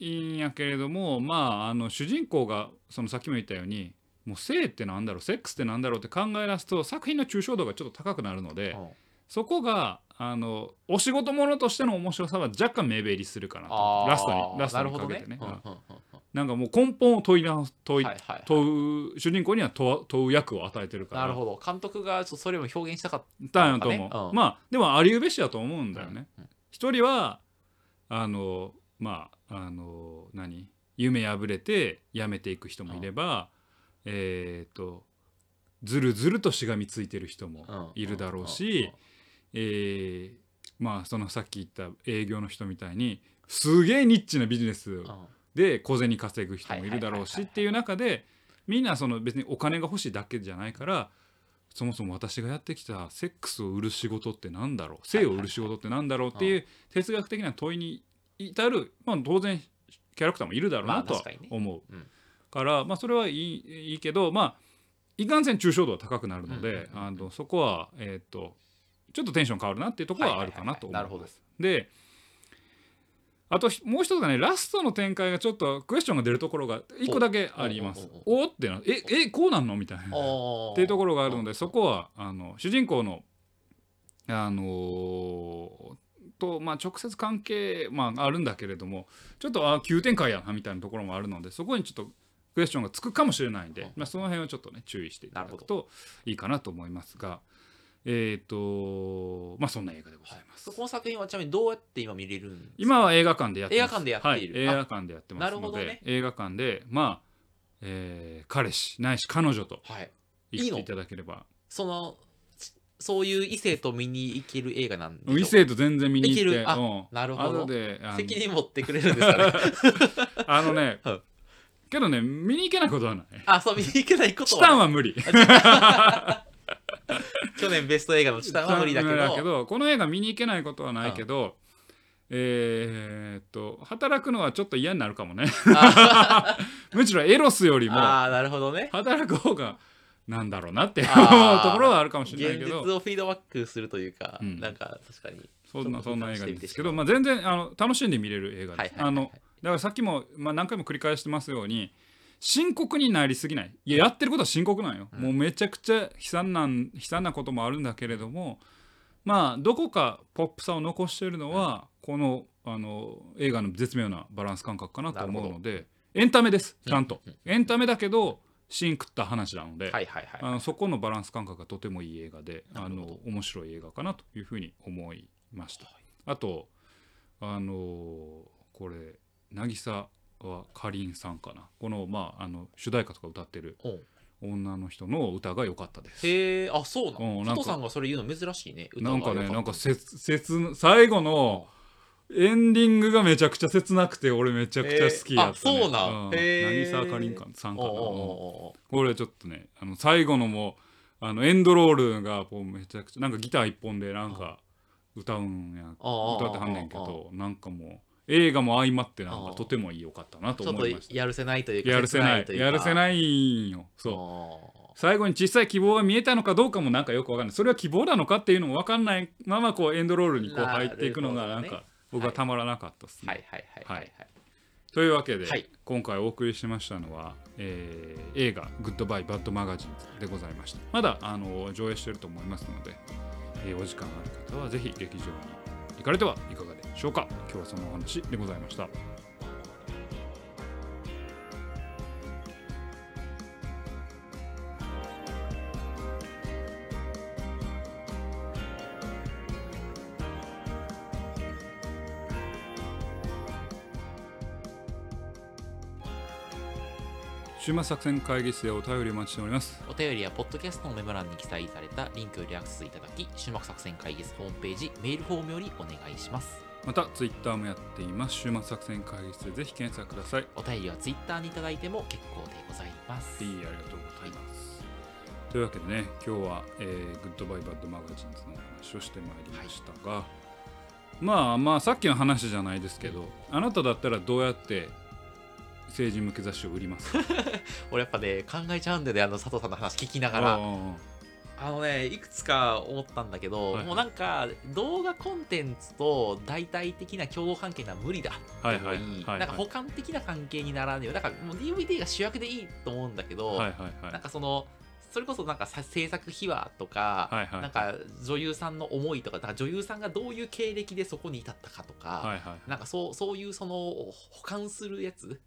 S1: いんやけれどもまああの主人公がそのさっきも言ったようにもう性ってなんだろうセックスってなんだろうって考え出すと作品の抽象度がちょっと高くなるので、
S2: うん
S1: そこがあのお仕事ものとしての面白さは若干目減りするかな
S2: あ
S1: と
S2: ー
S1: ラストにラストにかけてね。なんかもう根本を問い直す問い,、
S2: はいはいはい。
S1: 問う主人公には問う問う役を与えてるから。
S2: なるほど。監督がそれを表現したかっ
S1: だよと思う、
S2: うん。
S1: まあでもありうべしだと思うん
S2: た
S1: だよね。
S2: うんうん。
S1: 一、人はあのまああの何？夢破れて辞めていく人もいれば、えっ、とずるずるとしがみついてる人も
S2: うん。
S1: いるだろうし、えーまあそのさっき言った営業の人みたいにすげえニッチなビジネスで小銭稼ぐ人もいるだろうしっていう中でみんなその別にお金が欲しいだけじゃないからそもそも私がやってきたセックスを売る仕事ってなんだろう？性を売る仕事ってなんだろうっていう哲学的な問いに至る、まあ、当然キャラクターもいるだろう
S2: まあ
S1: なとは思う、
S2: うん。
S1: から、まあ、それはいいいいけどまあいかんせん抽象度は高くなるので、そこは、えー、とちょっとテンション変わるなっていうところはあるかなと思い
S2: はいはいはい。なるほど
S1: ます。であともう一つがねラストの展開がちょっとクエスチョンが出るところが一個だけあります。
S2: おお。
S1: ってなええこうなんのみたいな。っ
S2: って
S1: いうところがあるのでそこはあの主人公のあのーと、まあ、直接関係、まあ、あるんだけれどもちょっとあ急展開やなみたいなところもあるのでそこにちょっとクエスチョンがつくかもしれないんで
S2: うん、
S1: まあ、その辺はちょっとね注意していただくといいかなと思いますがえっ、とまあそんな映画でございます。
S2: この作品はちなみにどうやって今見れるんですか？
S1: 今は映画館でやってます。
S2: 映画館でやっている。
S1: はい、映画館でやってますので、
S2: なるほどね。
S1: 映画館でまあ、えー彼氏ないし彼女と
S2: はい。いいの？
S1: 言っていただければ。
S2: そのちそういう異性と見に行ける映画なんで
S1: 異性と全然見に行って
S2: いける？あ
S1: うん。
S2: なるほど。
S1: 後で
S2: 責任持ってくれるんですかね？(laughs)
S1: あのね、
S2: う (laughs) ん
S1: けどね見に行けないことはない。
S2: あそう見に行けないこと
S1: チタン
S2: は
S1: は無理。
S2: 去 (laughs) 年ベスト映画のチタンは無理だけど
S1: この映画見に行けないことはないけど、えーっと働くのはちょっと嫌になるかもね。
S2: あ (laughs)
S1: むしろエロスよりも
S2: あーなるほどね。
S1: 働く方がなんだろうなって思うところはあるかもしれない
S2: 現
S1: けど。
S2: 実をフィードバックするというか、
S1: うん。
S2: なんか確かに
S1: そんなそんな映画ですけど、まあ、全然あの楽しんで見れる映画です。
S2: はいはいはいはい。
S1: あのだからさっきも、まあ、何回も繰り返してますように深刻になりすぎない。いややってることは深刻なんよ、
S2: うん。
S1: もうめちゃくちゃ悲惨なん悲惨なこともあるんだけれどもまあどこかポップさを残しているのは、このあの映画の絶妙なバランス感覚かなと思うのでエンタメですちゃんと、
S2: うん。
S1: エンタメだけど芯食った話なので、
S2: はいはいはい
S1: あのそこのバランス感覚がとてもいい映画であの面白い映画かなというふうに思いました。あとあのこれ渚はかりんさんかな。この,、まあ、あの主題歌とか歌ってる
S2: う。ん
S1: 女の人の歌が良かったです。
S2: へえあそうなの
S1: うん
S2: 佐藤さんがそれ言うの珍しいね。
S1: なんかねなんか
S2: せ
S1: 切切最後のエンディングがめちゃくちゃ切なくて俺めちゃくちゃ好きやった、ね。
S2: あそうなん。
S1: ん。渚かりんさんかな、これちょっとねあの最後のもうあのエンドロールがこうめちゃくちゃなんかギター一本でなんか歌うんや。歌ってはんねんけどなんかもう映画も相まってなんかとてもいいよかったなと思いました。
S2: とやるせないというか
S1: やるせない。やるせないんよ。そう。
S2: そ
S1: 最後に小さい希望が見えたのかどうかもなんかよくわかんない。それは希望なのかっていうのもわかんないままこうエンドロールにこう入っていくのがなんか僕はたまらなかったですね。
S2: はいはいはいはい。はい。
S1: というわけで、
S2: はい
S1: 今回お送りしましたのは、えー映画「グッドバイ・バッド・マガジンズ」でございました。まだあの上映してると思いますので、えーお時間ある方はぜひ劇場に行かれてはいかがでしょうかしょうか。今日はそのお話でございました。週末作戦会議室でお便りお待ちしております。
S2: お便りはポッドキャストのメモ欄に記載されたリンクよりアクセスいただき終幕作戦会議室ホームページメールフォームよりお願いします。
S1: またツイッターもやっています。週末作戦会議室でぜひ検索ください。
S2: お便りはツイッターにいただいても結構でございます。
S1: いいありがとうございます。というわけでね、今日は、えーグッドバイバッドマガジンズの話をしてまいりましたが、まあまあさっきの話じゃないですけど、あなただったらどうやって政治向け雑誌を売りますか？(laughs)
S2: 俺やっぱね考えちゃうんだよねあの佐藤さんの話聞きながら
S1: あ
S2: のねいくつか思ったんだけど、
S1: はいはい。
S2: もうなんか動画コンテンツと大体的な競合関係なら無理だ
S1: はいはいはい
S2: なんか補完的な関係にならねえよだからもう DVD が主役でいいと思うんだけど、
S1: はいはいはい。
S2: なんかそのそれこそなんかさ制作秘話とか、
S1: はいはい
S2: なんか女優さんの思いとかなんか女優さんがどういう経歴でそこに至ったかとか、
S1: はいはい。
S2: なんかそうそういうその保管するやつ。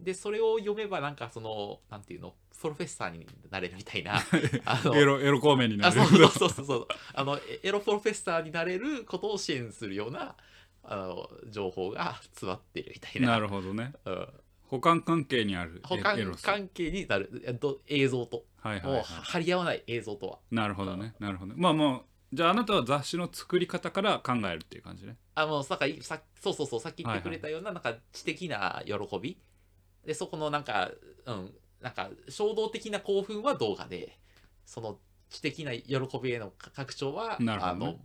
S2: でそれを読めばなんかそのなんていうのプロフェッサーになれるみたいな (laughs) あの
S1: エロエロ孔明になる。
S2: あそうそうそうそうあのエエロプロフェッサーになれることを支援するようなあの情報が詰まってるみたいな。
S1: なるほどね。
S2: うん、
S1: 補完関係にある
S2: 保管関係になるえっと映像と。
S1: はいはいはい。
S2: 張り合わない映像とは
S1: なるほどねなるほどまあもうじゃああなたは雑誌の作り方から考えるっていう感じね。
S2: あもうさかさそうそうそうさっき言ってくれたようななんか知的な喜び。でそこのなんかうんなんか衝動的な興奮は動画でその知的な喜びへの拡張は
S1: ね。
S2: あの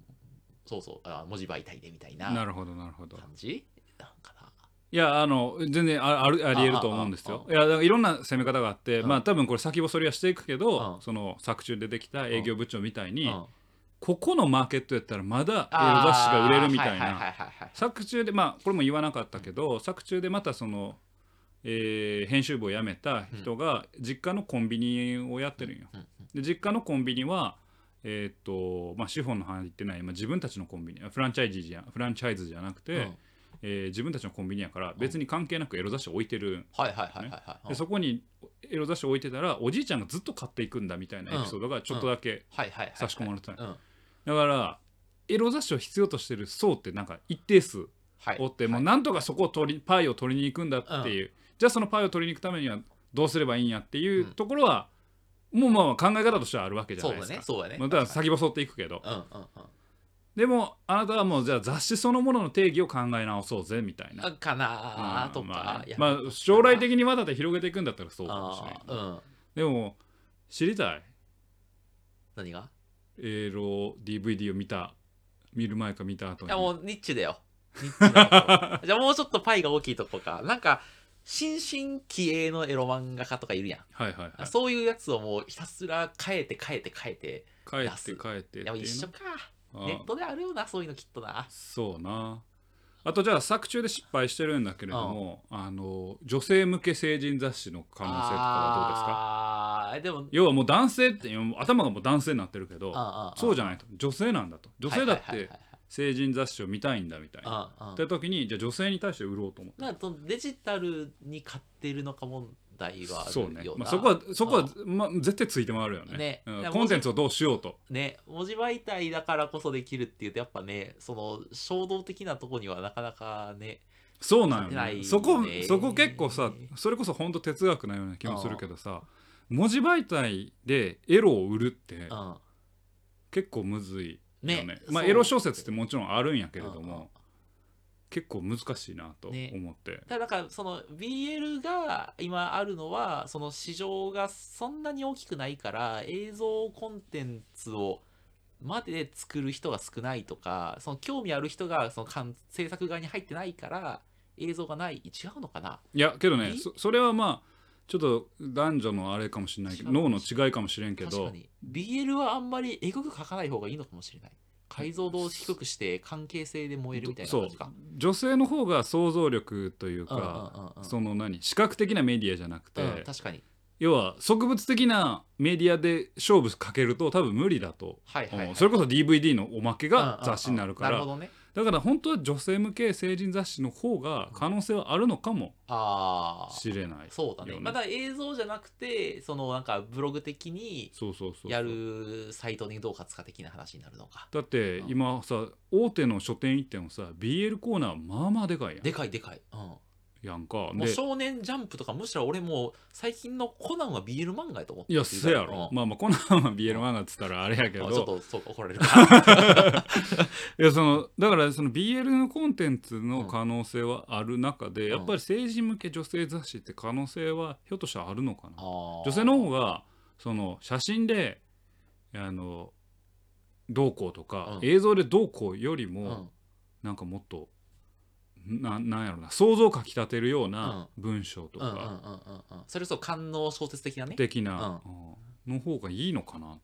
S2: そうそうあ文字媒体でみたいな
S1: なるほどなるほど。
S2: 感じ？なんかな。い
S1: やあの全然ああるありえると思うんですよ。いやいろんな攻め方があって、
S2: うん。
S1: まあ多分これ先細りはしていくけど、
S2: うん。
S1: その作中でできた営業部長みたいに、
S2: うん。
S1: ここのマーケットやったらまだ雑誌が売れるみたいな。作中でまあこれも言わなかったけど作中でまたその、えー編集部を辞めた人が実家のコンビニをやってるんよ。
S2: うん
S1: で実家のコンビニはえーっとまあ、資本の入ってない、まあ、自分たちのコンビニフランチャイズじゃフランチャイズじゃなくて、
S2: うん。
S1: えー自分たちのコンビニやから別に関係なくエロ雑誌を置いてる、
S2: はいはいはいはいはい
S1: でそこにエロ雑誌を置いてたらおじいちゃんがずっと買っていくんだみたいなエピソードがちょっとだけ
S2: はいはいはい
S1: 差し込まれてただからエロ雑誌を必要としてる層ってなんか一定数
S2: はい。
S1: おってもう
S2: はい。
S1: なんとかそこを取りパイを取りに行くんだっていう、じゃあそのパイを取りに行くためにはどうすればいいんやっていうところは、もうまあ考え方としてはあるわけじゃ
S2: そう
S1: ないですか。
S2: だね。そうだね。
S1: まあだから先細っていくけど。
S2: うんうんうん。
S1: でもあなたはもうじゃあ雑誌そのものの定義を考え直そうぜみたいな。
S2: あかなーと
S1: まあ、
S2: かいや。
S1: まあ将来的にわざと広げていくんだったらそうかもしれない
S2: うん。
S1: でも知りたい。
S2: 何が？
S1: エロ DVD を見た。見る前か見た後に。
S2: いやもうニッチだよ。ニッチだよ。(laughs) じゃあもうちょっとパイが大きいとこか。なんか、新進気鋭のエロ漫画家とかいるやん。
S1: はいはいはい
S2: そういうやつをもうひたすら変えて変えて変えて。
S1: 帰って帰って
S2: でも一緒か。ネットであるよな、そういうのきっとな。
S1: そうなあとじゃあ作中で失敗してるんだけれども、あの女性向け成人雑誌の可能性とかはどうですか？
S2: ああ、でも、
S1: 要はもう男性って頭がもう男性になってるけどそうじゃ
S2: ない。
S1: と女性なんだと女性だって成人雑誌を見たいんだみたいな。って時にじゃあ女性に対して売ろうと思って。
S2: なんかそのデジタルに買ってるのか問題はある
S1: そうね。まあ、そこはそこは
S2: う、
S1: まあ、絶対ついて回るよね。
S2: ね。
S1: うんコンテンツをどうしようと。
S2: ね、文字媒体だからこそできるっていうとやっぱねその衝動的なとこにはなかなかね
S1: そうなんよね。
S2: 勝てないね。
S1: そこそこ結構さそれこそ本当哲学なような気もするけどさ文字媒体でエロを売るって
S2: うん。
S1: 結構むずい。よね。
S2: ね。
S1: まあエロ小説ってもちろんあるんやけれども結構難しいなと
S2: ね
S1: 思って、
S2: ただからその BL が今あるのはその市場がそんなに大きくないから映像コンテンツをまで作る人が少ないとかその興味ある人がその監制作側に入ってないから映像がない。違うのかな？い
S1: やけどねそれはまあちょっと男女のあれかもしれないけど
S2: 違う
S1: 脳の違いかもしれんけど。
S2: 確かに。BL はあんまりエゴく書かない方がいいのかもしれない。解像度を低くして関係性で燃えるみたいな
S1: そう。
S2: 感じか。
S1: 女性の方が想像力という
S2: うんうん
S1: か
S2: うんうん。
S1: その何？視覚的なメディアじゃなくて、
S2: うん確かに。
S1: 要は植物的なメディアで勝負かけると多分無理だと
S2: はいはい、はい、
S1: それこそ DVD のおまけが雑誌になるから
S2: うんうんうんなるほどね
S1: だから本当は女性向け成人雑誌の方が可能性はあるのかもしれない
S2: そうだね。
S1: よ
S2: まだ映像じゃなくてそのなんかブログ的にやるサイトにどう勝つか的な話になるのか。
S1: だって
S2: うん。
S1: 今さ大手の書店行ってもさ BL コーナーまあまあでかいやん。
S2: でかいでかい、うん、
S1: やんか。
S2: もう
S1: で
S2: 少年ジャンプとかむしろ俺もう最近のコナンは BL 漫画やと思って
S1: いやせやろ、まあまあコナンは BL 漫画っつったらあれやけど。(laughs)
S2: あちょっとそう怒られる。(laughs)
S1: いやそのだからその BL のコンテンツの可能性はある中で、
S2: ん。
S1: やっぱり成人向け女性雑誌って可能性はひょっとしたらあるのかな。
S2: 女
S1: 女性の方がその写真であのどうこうとか、
S2: うん。
S1: 映像でどうこうよりも、
S2: うん。
S1: なんかもっとななんやろな想像をかきたてるような文章とか。
S2: それこそ官能小説的なね。
S1: 的な、うん。の方がいいのかなって。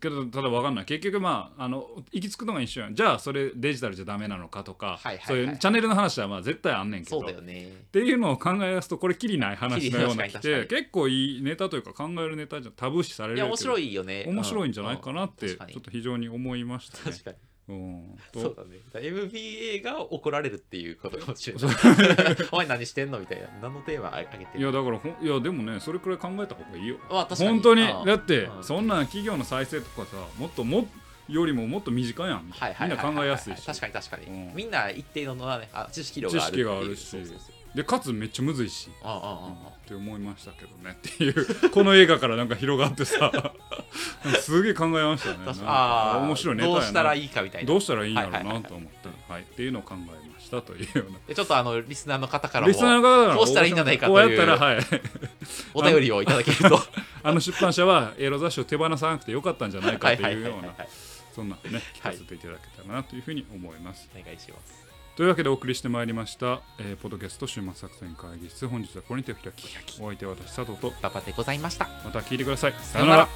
S1: けどただ分かんない。結局まああの行き着くのが一緒やん。じゃあそれデジタルじゃダメなのかとか、そういうチャンネルの話はまあ絶対あんねんけど。
S2: そうだよね。
S1: っていうのを考え出すとこれきりない話のようなきて結構いいネタというか考えるネタじゃタブー視されるけど
S2: いや面白いよね
S1: 面白いんじゃないかなってちょっと非常に思いましたね。
S2: 確かに
S1: うん、と。
S2: そうだね。だ MBA が怒られるっていうことかもしれない。(laughs) お前何してんの？みたいな。何のテーマあげて
S1: いやだからほんいやでもねそれくらい考えた方がいいよ。
S2: まあ確かに。
S1: 本当に。
S2: うん
S1: だって
S2: うん
S1: そんな企業の再生とかさもっともよりももっと身近やんみ
S2: はいはい
S1: んな考えやすいし。
S2: 確かに確かに、
S1: うん。
S2: みんな一定のねあ知識量がある
S1: 知識があるし。
S2: そうそうそう
S1: でかつめっちゃむずいし。
S2: ああああ
S1: って思いましたけどねっていうこの映画からなんか広がってさ。(laughs) すげえ考えましたね。
S2: ああー
S1: 面白いネタやな。
S2: どうしたらいいかみたいな。
S1: どうしたらいいんやろうなと思って、はいっていうのを考えましたというような。
S2: でちょっとあのリスナーの方からも
S1: リスナーの方から
S2: こうしたらいいんじゃないか
S1: こう
S2: という
S1: やったらはい。
S2: お便りをいただけると。(laughs)
S1: あの出版社はエロ雑誌を手放さなくてよかったんじゃないかというような
S2: はい
S1: そんなね聞かせていただけたらなというふうに思います、
S2: お願いします
S1: というわけでお送りしてまいりました、えーポッドキャスト週末作戦会議室。本日はこれにてお開きお相手は私佐藤と。
S2: パパでございました。
S1: また聞いてください。さ
S2: さようなら